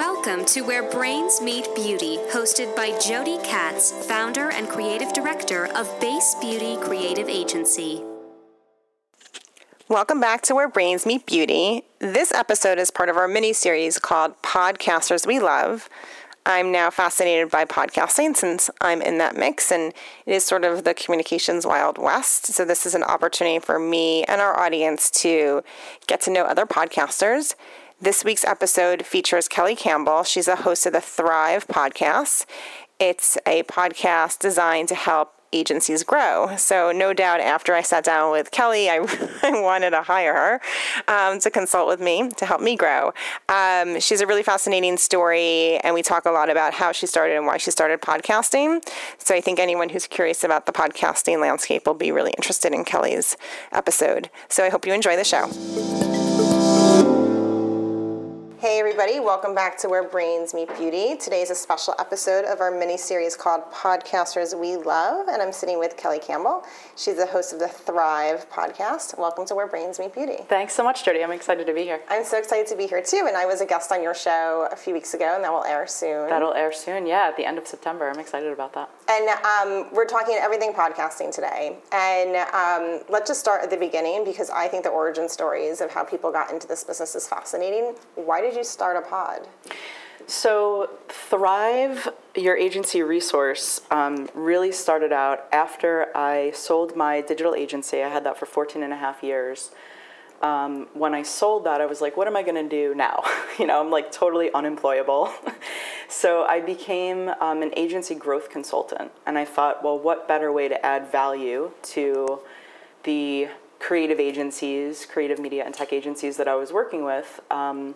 Welcome to Where Brains Meet Beauty, hosted by Jody Katz, founder and creative director of Base Beauty Creative Agency. Welcome back to Where Brains Meet Beauty. This episode is part of our mini series called Podcasters We Love. I'm now fascinated by podcasting since I'm in that mix, and it is sort of the communications wild west. So, this is an opportunity for me and our audience to get to know other podcasters. This week's episode features Kelly Campbell. She's a host of the Thrive podcast. It's a podcast designed to help agencies grow. So, no doubt, after I sat down with Kelly, I, I wanted to hire her um, to consult with me to help me grow. Um, she's a really fascinating story, and we talk a lot about how she started and why she started podcasting. So, I think anyone who's curious about the podcasting landscape will be really interested in Kelly's episode. So, I hope you enjoy the show. Hey, everybody, welcome back to Where Brains Meet Beauty. Today is a special episode of our mini series called Podcasters We Love, and I'm sitting with Kelly Campbell. She's the host of the Thrive podcast. Welcome to Where Brains Meet Beauty. Thanks so much, Jody. I'm excited to be here. I'm so excited to be here too, and I was a guest on your show a few weeks ago, and that will air soon. That'll air soon, yeah, at the end of September. I'm excited about that. And um, we're talking everything podcasting today. And um, let's just start at the beginning because I think the origin stories of how people got into this business is fascinating. Why did did you start a pod? So, Thrive, your agency resource, um, really started out after I sold my digital agency. I had that for 14 and a half years. Um, when I sold that, I was like, what am I going to do now? you know, I'm like totally unemployable. so I became um, an agency growth consultant. And I thought, well, what better way to add value to the creative agencies, creative media and tech agencies that I was working with? Um,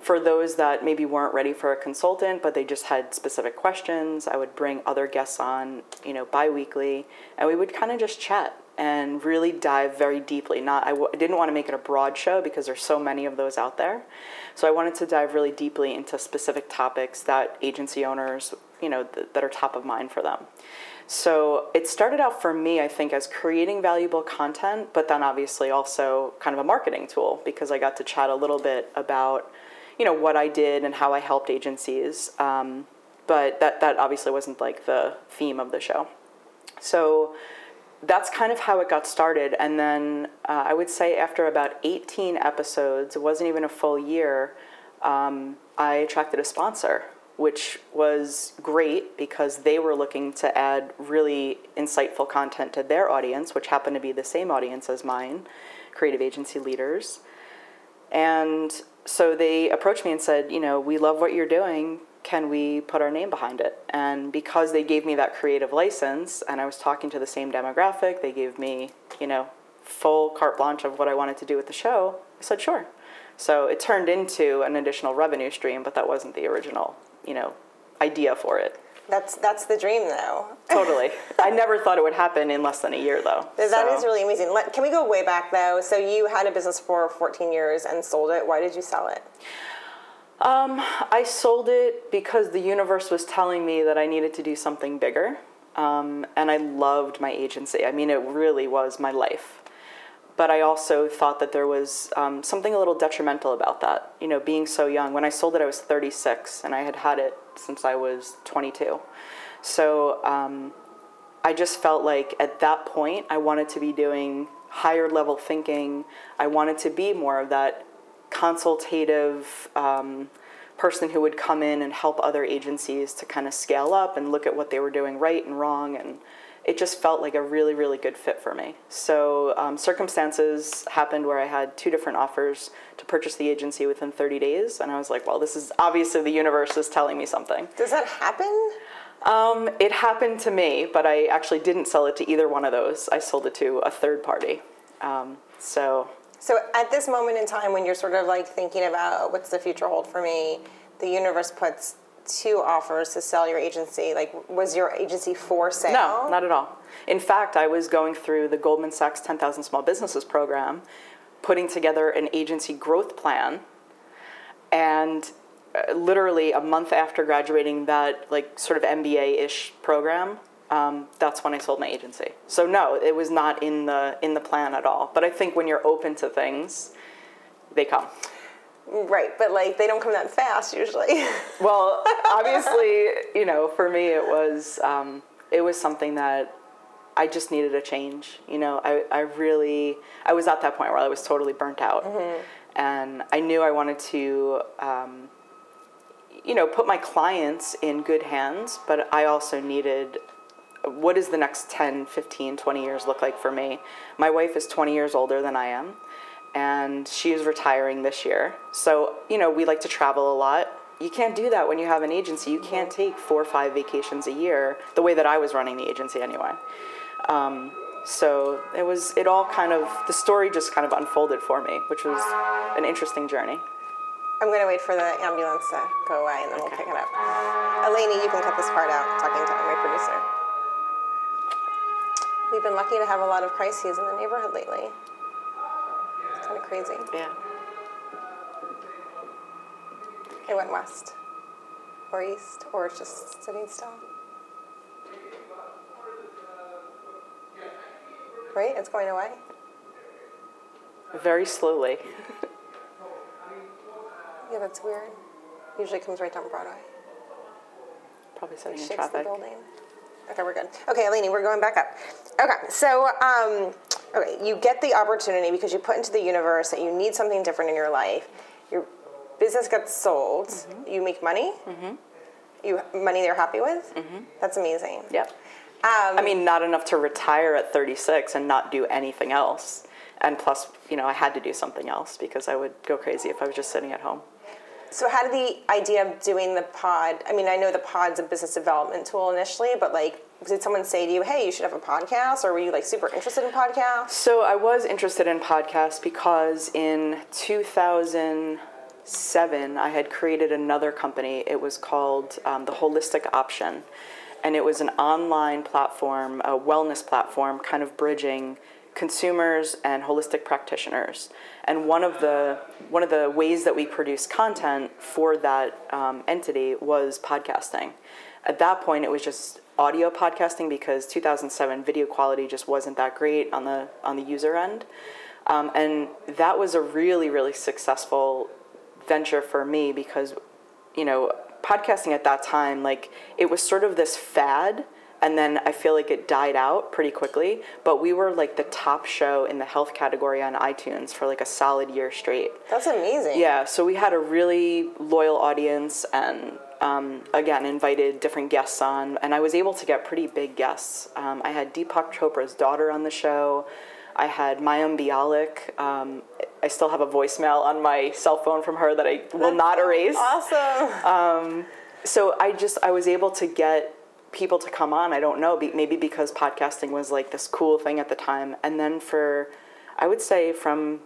for those that maybe weren't ready for a consultant, but they just had specific questions, I would bring other guests on, you know, biweekly, and we would kind of just chat and really dive very deeply. Not I w- I didn't want to make it a broad show because there's so many of those out there. So I wanted to dive really deeply into specific topics that agency owners, you know, th- that are top of mind for them. So it started out for me, I think, as creating valuable content, but then obviously also kind of a marketing tool because I got to chat a little bit about you know what I did and how I helped agencies. Um, but that that obviously wasn't like the theme of the show. So that's kind of how it got started. And then uh, I would say after about 18 episodes, it wasn't even a full year, um, I attracted a sponsor, which was great because they were looking to add really insightful content to their audience, which happened to be the same audience as mine, creative agency leaders. And so they approached me and said, you know, we love what you're doing. Can we put our name behind it? And because they gave me that creative license and I was talking to the same demographic, they gave me, you know, full carte blanche of what I wanted to do with the show. I said, sure. So it turned into an additional revenue stream, but that wasn't the original, you know, idea for it. That's that's the dream, though. totally. I never thought it would happen in less than a year, though. That so. is really amazing. Let, can we go way back though? So you had a business for 14 years and sold it. Why did you sell it? Um, I sold it because the universe was telling me that I needed to do something bigger, um, and I loved my agency. I mean, it really was my life. But I also thought that there was um, something a little detrimental about that. You know, being so young. When I sold it, I was 36, and I had had it since I was 22. So um, I just felt like at that point, I wanted to be doing higher level thinking. I wanted to be more of that consultative um, person who would come in and help other agencies to kind of scale up and look at what they were doing right and wrong and it just felt like a really, really good fit for me. So um, circumstances happened where I had two different offers to purchase the agency within 30 days, and I was like, well, this is obviously the universe is telling me something. Does that happen? Um, it happened to me, but I actually didn't sell it to either one of those. I sold it to a third party. Um, so. So at this moment in time, when you're sort of like thinking about what's the future hold for me, the universe puts two offers to sell your agency? Like, was your agency for sale? No, not at all. In fact, I was going through the Goldman Sachs 10,000 Small Businesses program, putting together an agency growth plan, and uh, literally a month after graduating that, like, sort of MBA-ish program, um, that's when I sold my agency. So no, it was not in the in the plan at all. But I think when you're open to things, they come. Right, but like they don't come that fast usually. Well, obviously, you know, for me, it was um, it was something that I just needed a change. You know, I, I really I was at that point where I was totally burnt out, and I knew I wanted to. Um, you know, put my clients in good hands, but I also needed what does the next 10, 15, 20 years look like for me? My wife is 20 years older than I am, and she is retiring this year. So, you know, we like to travel a lot. You can't do that when you have an agency. You can't take four or five vacations a year, the way that I was running the agency anyway. Um, so it was, it all kind of, the story just kind of unfolded for me, which was an interesting journey. I'm gonna wait for the ambulance to go away and then we'll pick it up. Eleni, you can cut this part out. Talking to my producer. We've been lucky to have a lot of crises in the neighborhood lately. Kind of crazy. Yeah. It went west, or east, or it's just sitting still. Right? It's going away. Very slowly. Yeah, that's weird. Usually comes right down Broadway. Probably sitting in Shakes the building. Okay, we're good. Okay, Eleni, we're going back up. Okay, so um, okay, you get the opportunity because you put into the universe that you need something different in your life. Your business gets sold. Mm-hmm. You make money. You money they're happy with. That's amazing. Yep. Um, I mean, not enough to retire at 36 and not do anything else. And plus, you know, I had to do something else because I would go crazy if I was just sitting at home. So how did the idea of doing the pod? I mean, I know the pod's a business development tool initially, but like, did someone say to you, "Hey, you should have a podcast," or were you like super interested in podcasts? So I was interested in podcasts because in 2007 I had created another company. It was called um, the Holistic Option, and it was an online platform, a wellness platform, kind of bridging consumers and holistic practitioners. And one of the one of the ways that we produced content for that um, entity was podcasting. At that point, it was just audio podcasting because 2007 video quality just wasn't that great on the on the user end, um, and that was a really really successful venture for me because you know podcasting at that time like it was sort of this fad and then I feel like it died out pretty quickly. But we were like the top show in the health category on iTunes for like a solid year straight. That's amazing. Yeah, so we had a really loyal audience and um, again invited different guests on, and I was able to get pretty big guests. Um, I had Deepak Chopra's daughter on the show. I had Mayim Bialik. Um, I still have a voicemail on my cell phone from her that I will not erase. Awesome. So I just I was able to get people to come on. I don't know, maybe because podcasting was like this cool thing at the time, and then for I would say from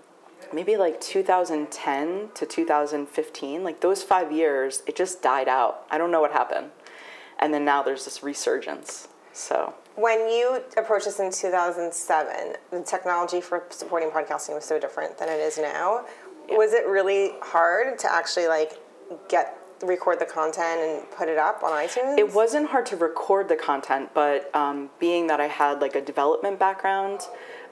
maybe like 2010 to 2015, like those five years, it just died out. I don't know what happened, and then now there's this resurgence. So When you approached this in 2007, the technology for supporting podcasting was so different than it is now. Was it really hard to actually like get record the content and put it up on iTunes? It wasn't hard to record the content, but um, being that I had like a development background,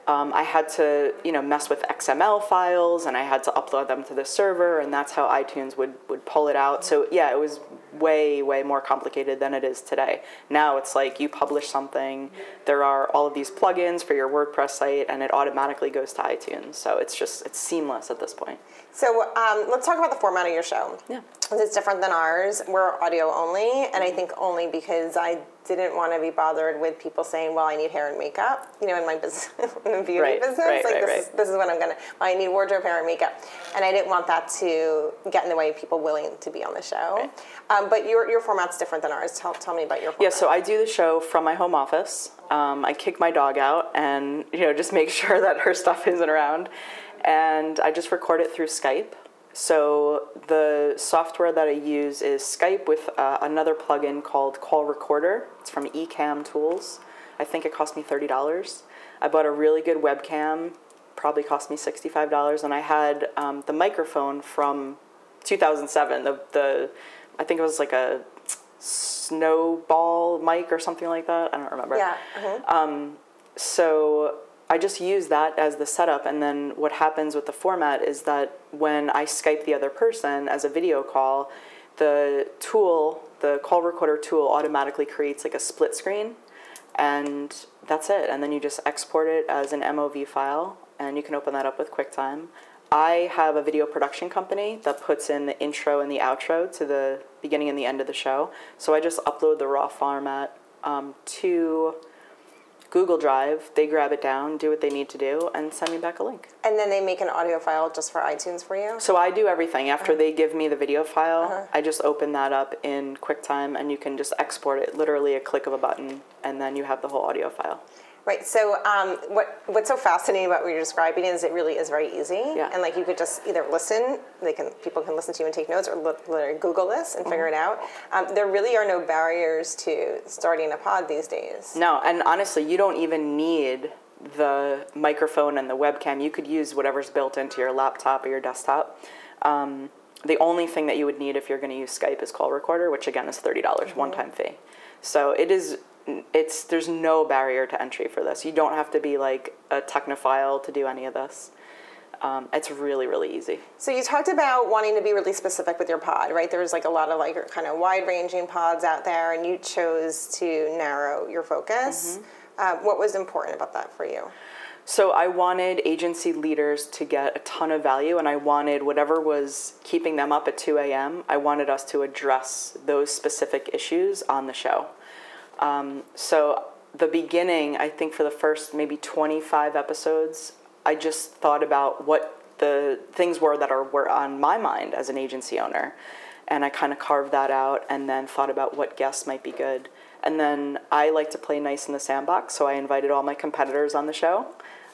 um, I had to you know mess with XML files and I had to upload them to the server, and that's how iTunes would would pull it out. So yeah, it was way way more complicated than it is today. Now it's like you publish something, there are all of these plugins for your WordPress site, and it automatically goes to iTunes. So it's just it's seamless at this point. So um, let's talk about the format of your show. Yeah. It's different than ours. We're audio only, and I think only because I didn't want to be bothered with people saying, "Well, I need hair and makeup." You know, in my business, in the beauty Right, business, right, like right, this. Is, this is what I'm gonna. Well, I need wardrobe, hair, and makeup, and I didn't want that to get in the way of people willing to be on the show. Um, but your your format's different than ours. Tell, tell me about your Format. Yeah, so I do the show from my home office. Um, I kick my dog out and you know just make sure that her stuff isn't around, and I just record it through Skype. So the software that I use is Skype with uh, another plugin called Call Recorder. It's from Ecamm Tools. I think it cost me thirty dollars. I bought a really good webcam, probably cost me sixty-five dollars, and I had um, the microphone from 2007. The the I think it was like a snowball mic or something like that. I don't remember. Yeah. mhm. So I just use that as the setup, and then what happens with the format is that when I Skype the other person as a video call, the tool, the call recorder tool, automatically creates like a split screen, and that's it. And then you just export it as an MOV file, and you can open that up with QuickTime. I have a video production company that puts in the intro and the outro to the beginning and the end of the show. So I just upload the raw format um, to Google Drive. They grab it down, do what they need to do, and send me back a link. And then they make an audio file just for iTunes for you? So I do everything. After uh-huh. they give me the video file, uh-huh. I just open that up in QuickTime, and you can just export it, literally a click of a button, and then you have the whole audio file. Right. So, um, what what's so fascinating about what you're describing is it really is very easy, Yeah. and like you could just either listen, they can people can listen to you and take notes, or li- literally Google this and figure it out. Um, there really are no barriers to starting a pod these days. No, and honestly, you don't even need the microphone and the webcam. You could use whatever's built into your laptop or your desktop. Um, the only thing that you would need if you're going to use Skype is call recorder, which again is thirty dollars one time fee. So it is. It's there's no barrier to entry for this. You don't have to be like a technophile to do any of this. Um, it's really really easy. So you talked about wanting to be really specific with your pod, right? There's like a lot of like kind of wide ranging pods out there, and you chose to narrow your focus. Uh, what was important about that for you? So I wanted agency leaders to get a ton of value, and I wanted whatever was keeping them up at 2 a.m., I wanted us to address those specific issues on the show. Um, so the beginning, I think for the first maybe 25 episodes, I just thought about what the things were that are were on my mind as an agency owner, and I kind of carved that out, and then thought about what guests might be good. And then I like to play nice in the sandbox, so I invited all my competitors on the show.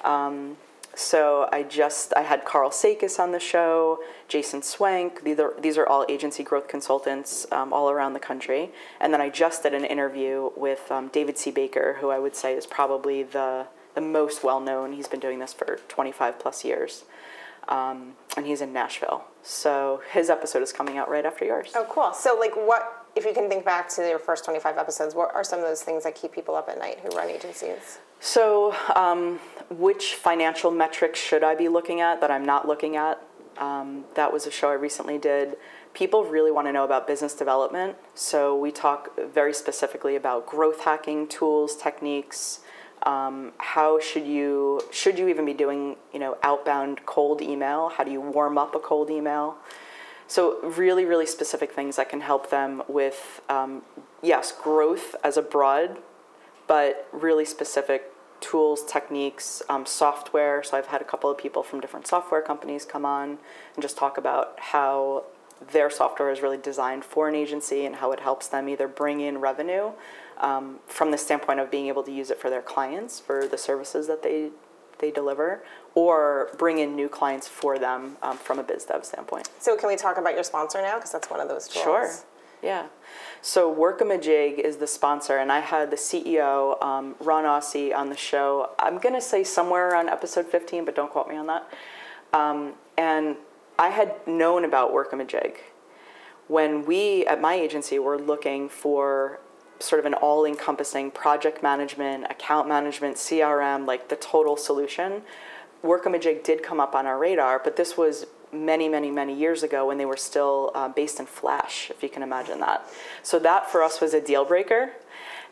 Um, so I just I had Karl Sakas on the show, Jason Swenk. These are these are all agency growth consultants um, all around the country. And then I just did an interview with um, David C. Baker, who I would say is probably the the most well known. He's been doing this for 25 plus years, um, and he's in Nashville. So his episode is coming out right after yours. Oh, cool. So, like, what if you can think back to your first 25 episodes? What are some of those things that keep people up at night who run agencies? So, um, which financial metrics should I be looking at that I'm not looking at? Um, that was a show I recently did. People really want to know about business development. So, we talk very specifically about growth hacking tools, techniques. Um, how should you should you even be doing you know outbound cold email? How do you warm up a cold email? So really, really specific things that can help them with um, yes, growth as a broad but really specific tools, techniques, um, software. So I've had a couple of people from different software companies come on and just talk about how their software is really designed for an agency and how it helps them either bring in revenue um, from the standpoint of being able to use it for their clients for the services that they they deliver, or bring in new clients for them um, from a biz dev standpoint. So, can we talk about your sponsor now? Because that's one of those tools. Sure. Yeah. So Workamajig is the sponsor, and I had the CEO, um, Ron Ossie, on the show. I'm going to say somewhere around episode 15, but don't quote me on that. Um, and I had known about Workamajig. When we at my agency were looking for sort of an all encompassing project management, account management, CRM, like the total solution, Workamajig did come up on our radar, but this was many, many, many years ago when they were still uh, based in Flash, if you can imagine that. So that for us was a deal breaker.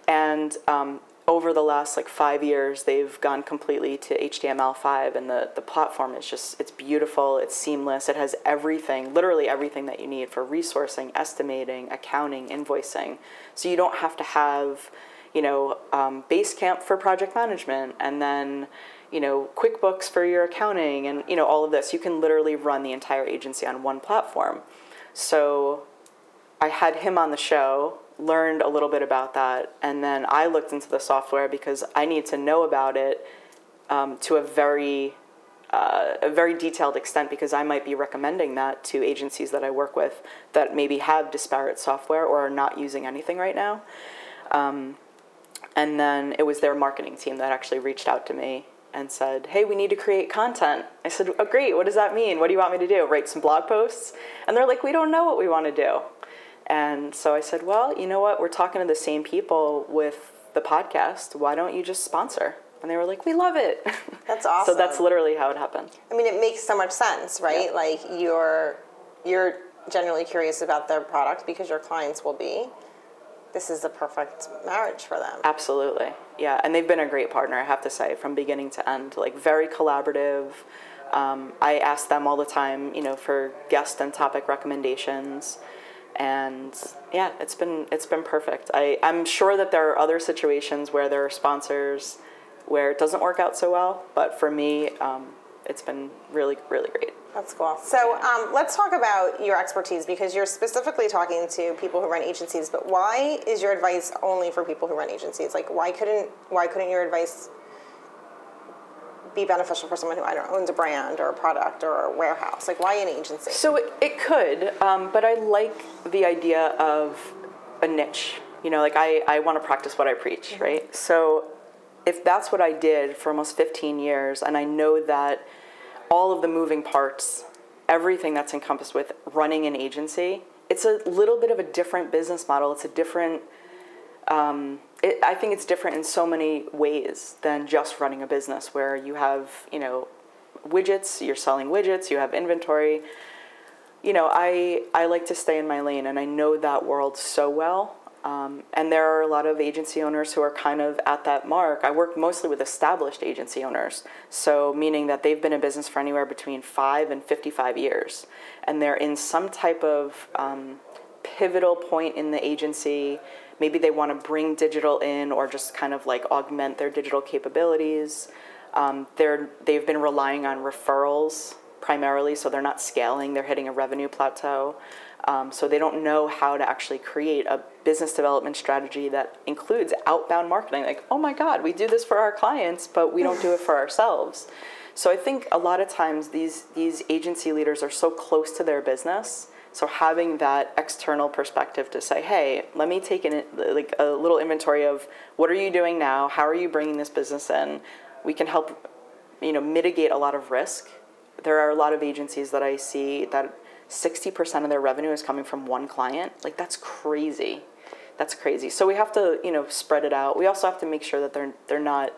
And um, over the last like five years, they've gone completely to HTML5, and the, the platform is just, it's beautiful, it's seamless, it has everything, literally everything that you need for resourcing, estimating, accounting, invoicing. So you don't have to have, you know, um, Basecamp for project management, and then, you know, QuickBooks for your accounting, and, you know, all of this. You can literally run the entire agency on one platform. So I had him on the show, learned a little bit about that, and then I looked into the software because I need to know about it um, to a very uh, a very detailed extent because I might be recommending that to agencies that I work with that maybe have disparate software or are not using anything right now. Um, and then it was their marketing team that actually reached out to me and said, Hey, we need to create content. I said, Oh, great. What does that mean? What do you want me to do? Write some blog posts? And they're like, We don't know what we want to do. And so I said, Well, you know what? We're talking to the same people with the podcast. Why don't you just sponsor? And they were like, we love it. That's awesome. so that's literally how it happened. I mean, it makes so much sense, right? Yeah. Like you're you're generally curious about their product because your clients will be. This is the perfect marriage for them. Absolutely. Yeah. And they've been a great partner, I have to say, from beginning to end. Like, very collaborative. Um, I ask them all the time, you know, for guest and topic recommendations. And yeah, it's been it's been perfect. I, I'm sure that there are other situations where there are sponsors where it doesn't work out so well, but for me, um, it's been really, really great. That's cool. So um, let's talk about your expertise because you're specifically talking to people who run agencies. But why is your advice only for people who run agencies? Like, why couldn't why couldn't your advice be beneficial for someone who I don't know, owns a brand or a product or a warehouse? Like, why an agency? So it, it could, um, but I like the idea of a niche. You know, like I, I want to practice what I preach, right? So if that's what I did for almost 15 years, and I know that all of the moving parts, everything that's encompassed with running an agency, it's a little bit of a different business model. It's a different um, it, I think it's different in so many ways than just running a business where you have, you know, widgets, you're selling widgets, you have inventory. You know, I, I like to stay in my lane and I know that world so well. Um, and there are a lot of agency owners who are kind of at that mark. I work mostly with established agency owners, so meaning that they've been in business for anywhere between five and 55 years. And they're in some type of um, pivotal point in the agency maybe they want to bring digital in or just kind of like augment their digital capabilities. Um, they're, they've been relying on referrals primarily, so they're not scaling, they're hitting a revenue plateau. Um, so they don't know how to actually create a business development strategy that includes outbound marketing. Like, oh my God, we do this for our clients, but we don't do it for ourselves. So I think a lot of times these these agency leaders are so close to their business so having that external perspective to say, hey, let me take in like a little inventory of what are you doing now? How are you bringing this business in? We can help, you know, mitigate a lot of risk. There are a lot of agencies that I see that 60% of their revenue is coming from one client. Like that's crazy. That's crazy. So we have to, you know, spread it out. We also have to make sure that they're they're not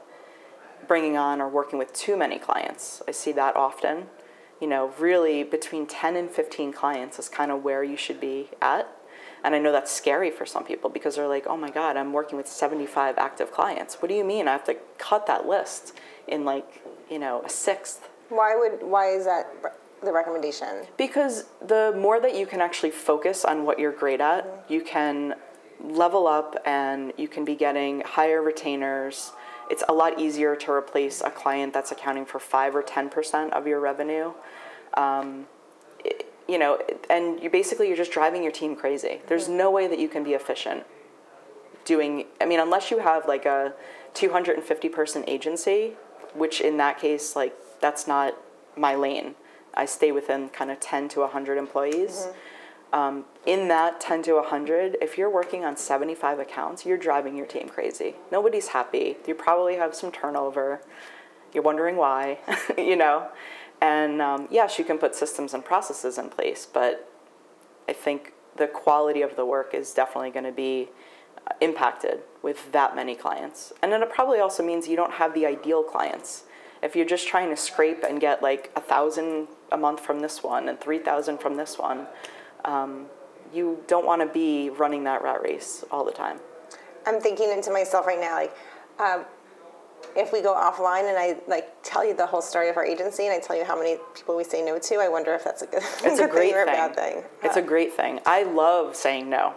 bringing on or working with too many clients. I see that often you know, really between 10 and 15 clients is kind of where you should be at. And I know that's scary for some people because they're like, oh my God, I'm working with 75 active clients. What do you mean? I have to cut that list in like, you know, a sixth. Why would, why is that the recommendation? Because the more that you can actually focus on what you're great at, mm-hmm. you can level up and you can be getting higher retainers it's a lot easier to replace a client that's accounting for 5 or 10% of your revenue. Um, it, you know, and you basically you're just driving your team crazy. There's no way that you can be efficient doing I mean unless you have like a 250 person agency, which in that case like that's not my lane. I stay within kind of 10 to 100 employees. Mm-hmm um, in that 10 to 100, if you're working on 75 accounts, you're driving your team crazy. Nobody's happy. You probably have some turnover. You're wondering why, you know? And um, yes, you can put systems and processes in place, but I think the quality of the work is definitely going to be uh, impacted with that many clients. And then it probably also means you don't have the ideal clients. If you're just trying to scrape and get like a thousand a month from this one and 3,000 from this one, um, you don't want to be running that rat race all the time. I'm thinking into myself right now, like, um, if we go offline and I like tell you the whole story of our agency and I tell you how many people we say no to, I wonder if that's a good, it's good a great thing or thing. bad thing. It's a great thing. I love saying no.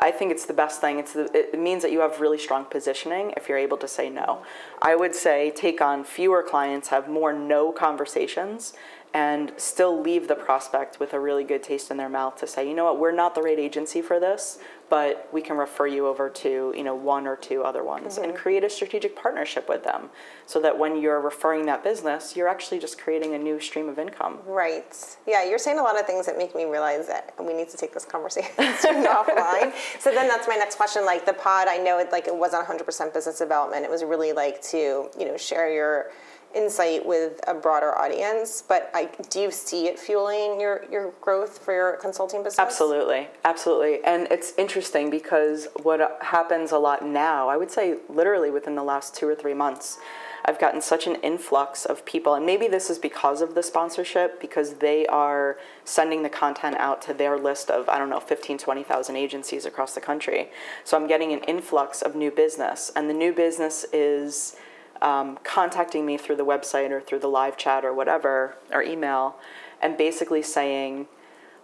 I think it's the best thing. It's the, it means that you have really strong positioning if you're able to say no. I would say take on fewer clients, have more no conversations, and still leave the prospect with a really good taste in their mouth to say, you know what, we're not the right agency for this, but we can refer you over to, you know, one or two other ones mm-hmm. and create a strategic partnership with them so that when you're referring that business, you're actually just creating a new stream of income. Right. Yeah, you're saying a lot of things that make me realize that we need to take this conversation offline. So then that's my next question. Like the pod, I know it like it wasn't 100% business development. It was really like to, you know, share your insight with a broader audience, but I, do you see it fueling your, your growth for your consulting business? Absolutely, absolutely. And it's interesting because what uh, happens a lot now, I would say literally within the last two or three months, I've gotten such an influx of people, and maybe this is because of the sponsorship, because they are sending the content out to their list of, I don't know, 15, 20,000 agencies across the country. So I'm getting an influx of new business, and the new business is um, contacting me through the website or through the live chat or whatever, or email, and basically saying,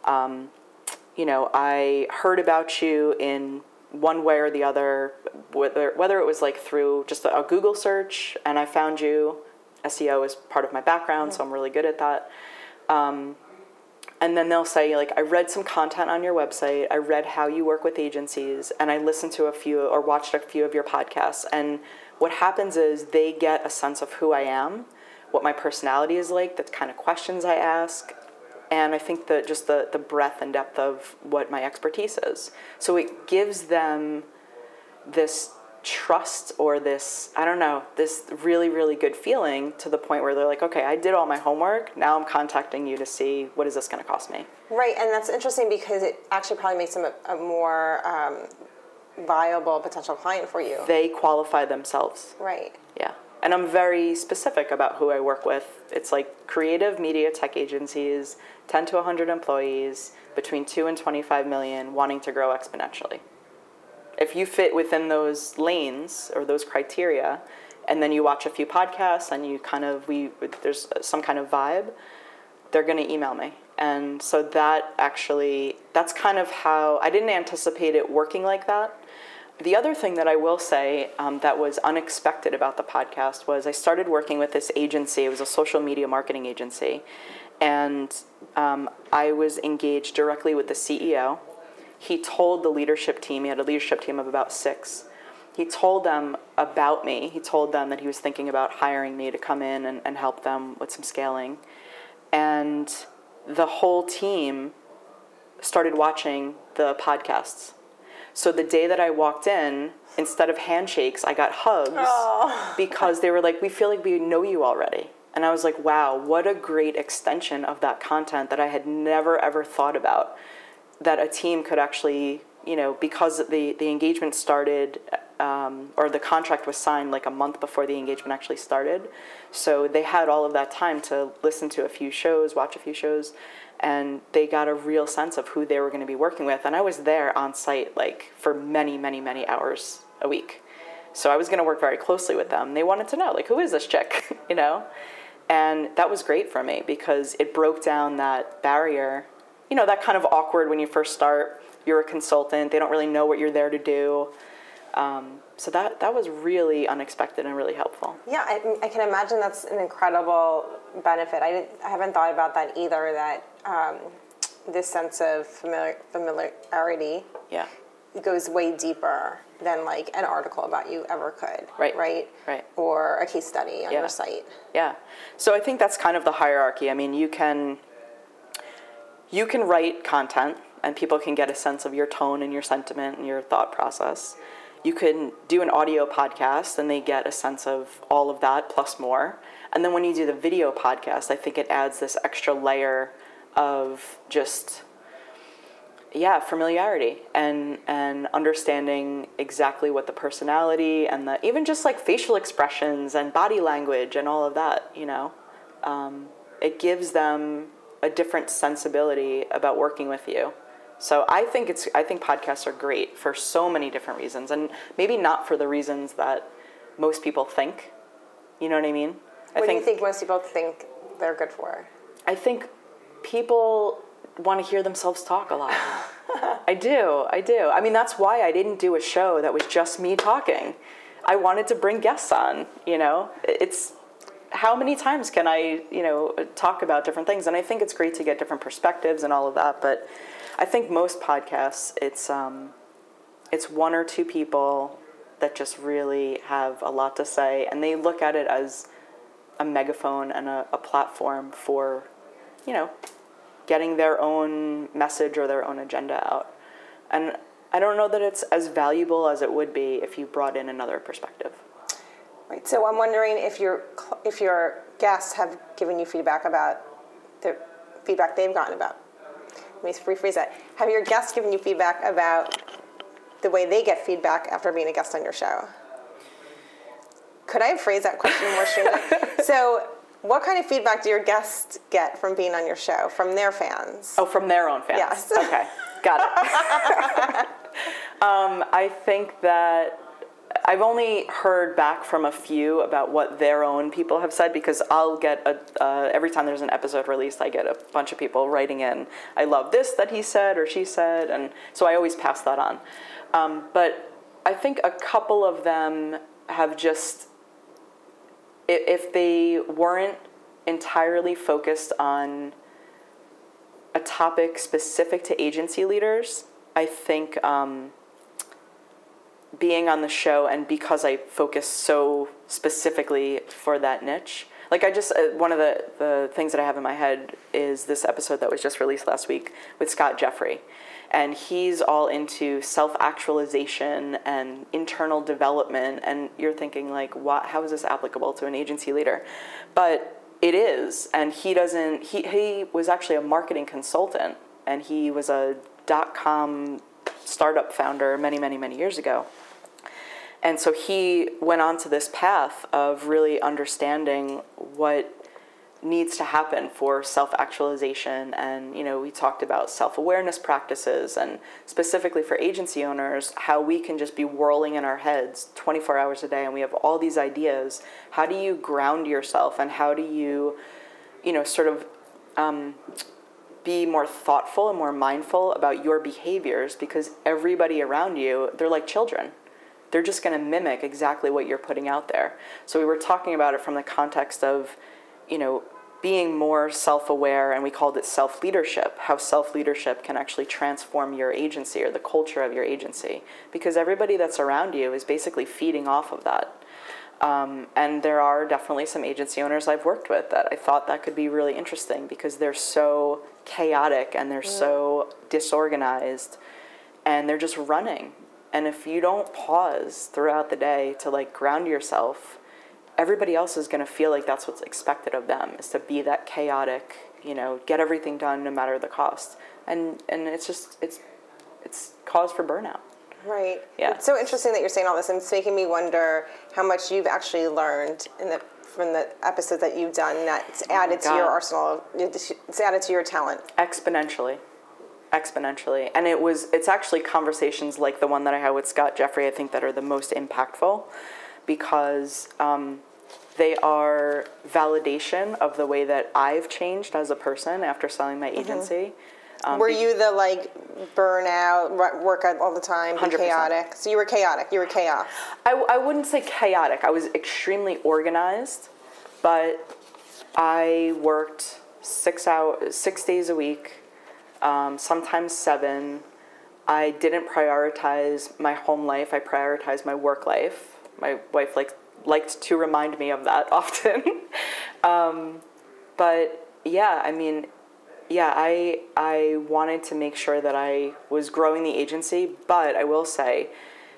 um, you know, I heard about you in one way or the other, whether whether it was like through just a, Google search and I found you. SEO is part of my background, so I'm really good at that. Um, and then they'll say like, I read some content on your website. I read how you work with agencies, and I listened to a few or watched a few of your podcasts. And what happens is they get a sense of who I am, what my personality is like, the kind of questions I ask, and I think that just the, the breadth and depth of what my expertise is. So it gives them this trust or this, I don't know, this really, really good feeling to the point where they're like, okay, I did all my homework. Now I'm contacting you to see what is this going to cost me. Right, and that's interesting because it actually probably makes them a, a more um, viable potential client for you. They qualify themselves. Right. Yeah. And I'm very specific about who I work with. It's like creative media tech agencies, 10 to 100 employees, between 2 and 25 million, wanting to grow exponentially. If you fit within those lanes or those criteria, and then you watch a few podcasts and you kind of we there's some kind of vibe, they're going to email me. And so that actually that's kind of how I didn't anticipate it working like that the other thing that I will say um, that was unexpected about the podcast was I started working with this agency. It was a social media marketing agency. And um, I was engaged directly with the CEO. He told the leadership team, he had a leadership team of about six. He told them about me. He told them that he was thinking about hiring me to come in and, and help them with some scaling. And the whole team started watching the podcasts so the day that I walked in, instead of handshakes, I got hugs oh. because they were like, "We feel like we know you already." And I was like, "Wow, what a great extension of that content that I had never ever thought about that a team could actually, you know, because the the engagement started um, or the contract was signed like a month before the engagement actually started. So they had all of that time to listen to a few shows, watch a few shows, and they got a real sense of who they were going to be working with. And I was there on site like for many, many, many hours a week. So I was going to work very closely with them. They wanted to know like who is this chick, you know? And that was great for me because it broke down that barrier. You know, that kind of awkward when you first start. You're a consultant. They don't really know what you're there to do. Um, so that that was really unexpected and really helpful. Yeah, I, I, can imagine that's an incredible benefit. I, didn't, I haven't thought about that either. That um, this sense of familiar, familiarity yeah. goes way deeper than like an article about you ever could. Right. Right. Right. Or a case study on yeah. your site. Yeah. So I think that's kind of the hierarchy. I mean, you can you can write content and people can get a sense of your tone and your sentiment and your thought process. You can do an audio podcast and they get a sense of all of that plus more. And then when you do the video podcast, I think it adds this extra layer of just yeah familiarity and and understanding exactly what the personality and the even just like facial expressions and body language and all of that you know um, it gives them a different sensibility about working with you so i think it's i think podcasts are great for so many different reasons and maybe not for the reasons that most people think you know what i mean I what think, do you think most people think they're good for i think people want to hear themselves talk a lot. I do, I do. I mean, that's why I didn't do a show that was just me talking. I wanted to bring guests on, you know? It's how many times can I, you know, talk about different things? And I think it's great to get different perspectives and all of that, but I think most podcasts, it's um, it's one or two people that just really have a lot to say, and they look at it as a megaphone and a, a platform for, you know, getting their own message or their own agenda out. And I don't know that it's as valuable as it would be if you brought in another perspective. Right. So I'm wondering if your if your guests have given you feedback about the feedback they've gotten about. Let me rephrase that. Have your guests given you feedback about the way they get feedback after being a guest on your show? could I phrase that question more stringently? so, what kind of feedback do your guests get from being on your show from their fans? Oh, from their own fans. Yes. Okay, got it. um, I think that I've only heard back from a few about what their own people have said because I'll get a uh, every time there's an episode released, I get a bunch of people writing in. I love this that he said or she said, and so I always pass that on. Um, but I think a couple of them have just if they weren't entirely focused on a topic specific to agency leaders, I think um, being on the show and because I focus so specifically for that niche, like I just uh, one of the the things that I have in my head is this episode that was just released last week with Scott Jeffrey, and he's all into self actualization and internal development, and you're thinking like, what? How is this applicable to an agency leader? But it is, and he doesn't. He he was actually a marketing consultant, and he was a dot com startup founder many many many years ago. And so he went on to this path of really understanding what needs to happen for self-actualization and you know we talked about self-awareness practices and specifically for agency owners how we can just be whirling in our heads 24 hours a day and we have all these ideas how do you ground yourself and how do you you know sort of um, be more thoughtful and more mindful about your behaviors because everybody around you they're like children they're just going to mimic exactly what you're putting out there so we were talking about it from the context of you know being more self aware, and we called it self leadership, how self leadership can actually transform your agency or the culture of your agency. Because everybody that's around you is basically feeding off of that. Um, and there are definitely some agency owners I've worked with that I thought that could be really interesting because they're so chaotic and they're yeah. so disorganized and they're just running. And if you don't pause throughout the day to like ground yourself everybody else is going to feel like that's what's expected of them is to be that chaotic you know get everything done no matter the cost and and it's just it's it's cause for burnout right yeah it's so interesting that you're saying all this and it's making me wonder how much you've actually learned in the from the episodes that you've done that's oh added oh to your arsenal it's added to your talent exponentially exponentially and it was it's actually conversations like the one that i had with scott jeffrey i think that are the most impactful because um, they are validation of the way that I've changed as a person after selling my mm-hmm. agency. Mm-hmm. Um, Were you the like burnout, work out all the time, be chaotic? So you were chaotic. You were chaos. I, I wouldn't say chaotic. I was extremely organized, but I worked six hours, six days a week, um, sometimes seven. I didn't prioritize my home life. I prioritized my work life my wife like liked to remind me of that often. um, but yeah, I mean, yeah, I I wanted to make sure that I was growing the agency, but I will say,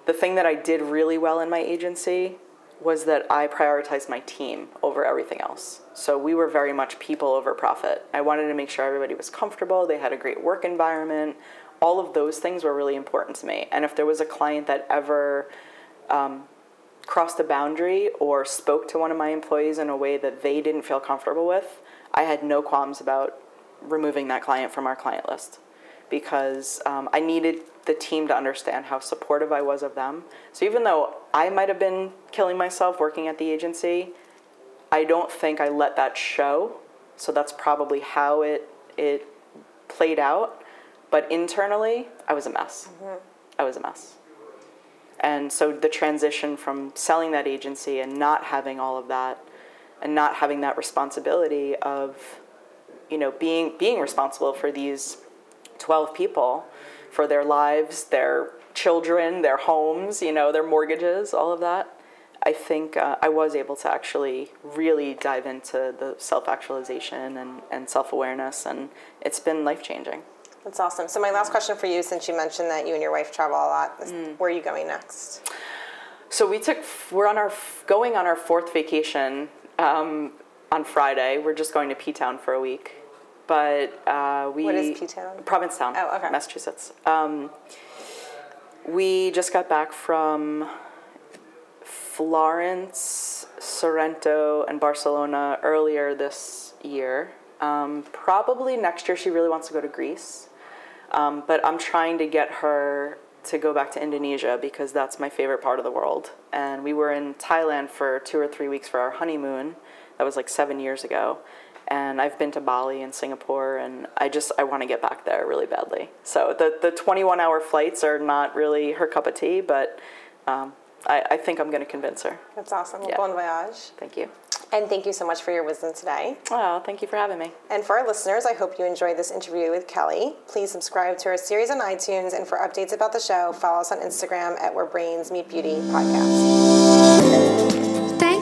the thing that I did really well in my agency was that I prioritized my team over everything else. So we were very much people over profit. I wanted to make sure everybody was comfortable, they had a great work environment. All of those things were really important to me. And if there was a client that ever um, crossed a boundary or spoke to one of my employees in a way that they didn't feel comfortable with, I had no qualms about removing that client from our client list because um, I needed the team to understand how supportive I was of them. So even though I might have been killing myself working at the agency, I don't think I let that show. So that's probably how it it played out. But internally, I was a mess. Mm-hmm. I was a mess. And so the transition from selling that agency and not having all of that and not having that responsibility of you know being being responsible for these 12 people for their lives, their children, their homes, you know, their mortgages, all of that. I think uh, I was able to actually really dive into the self actualization and, and self awareness, and it's been life changing. That's awesome. So my last question for you, since you mentioned that you and your wife travel a lot, is mm. where are you going next? So we took we're on our going on our fourth vacation um, on Friday. We're just going to P Town for a week, but uh, we what is P Town? Provincetown, oh, okay. Massachusetts. Um, we just got back from Florence, Sorrento, and Barcelona earlier this year. Um, probably next year, she really wants to go to Greece. Um, but I'm trying to get her to go back to Indonesia because that's my favorite part of the world. And we were in Thailand for two or three weeks for our honeymoon. That was like seven years ago. And I've been to Bali and Singapore, and I just I want to get back there really badly. So the the 21 hour flights are not really her cup of tea, but um, I, I think I'm going to convince her. That's awesome. Yeah. Bon voyage. Thank you. And thank you so much for your wisdom today. Oh, thank you for having me. And for our listeners, I hope you enjoyed this interview with Kelly. Please subscribe to our series on iTunes, and for updates about the show, follow us on Instagram at Where Brains Meet Beauty Podcast.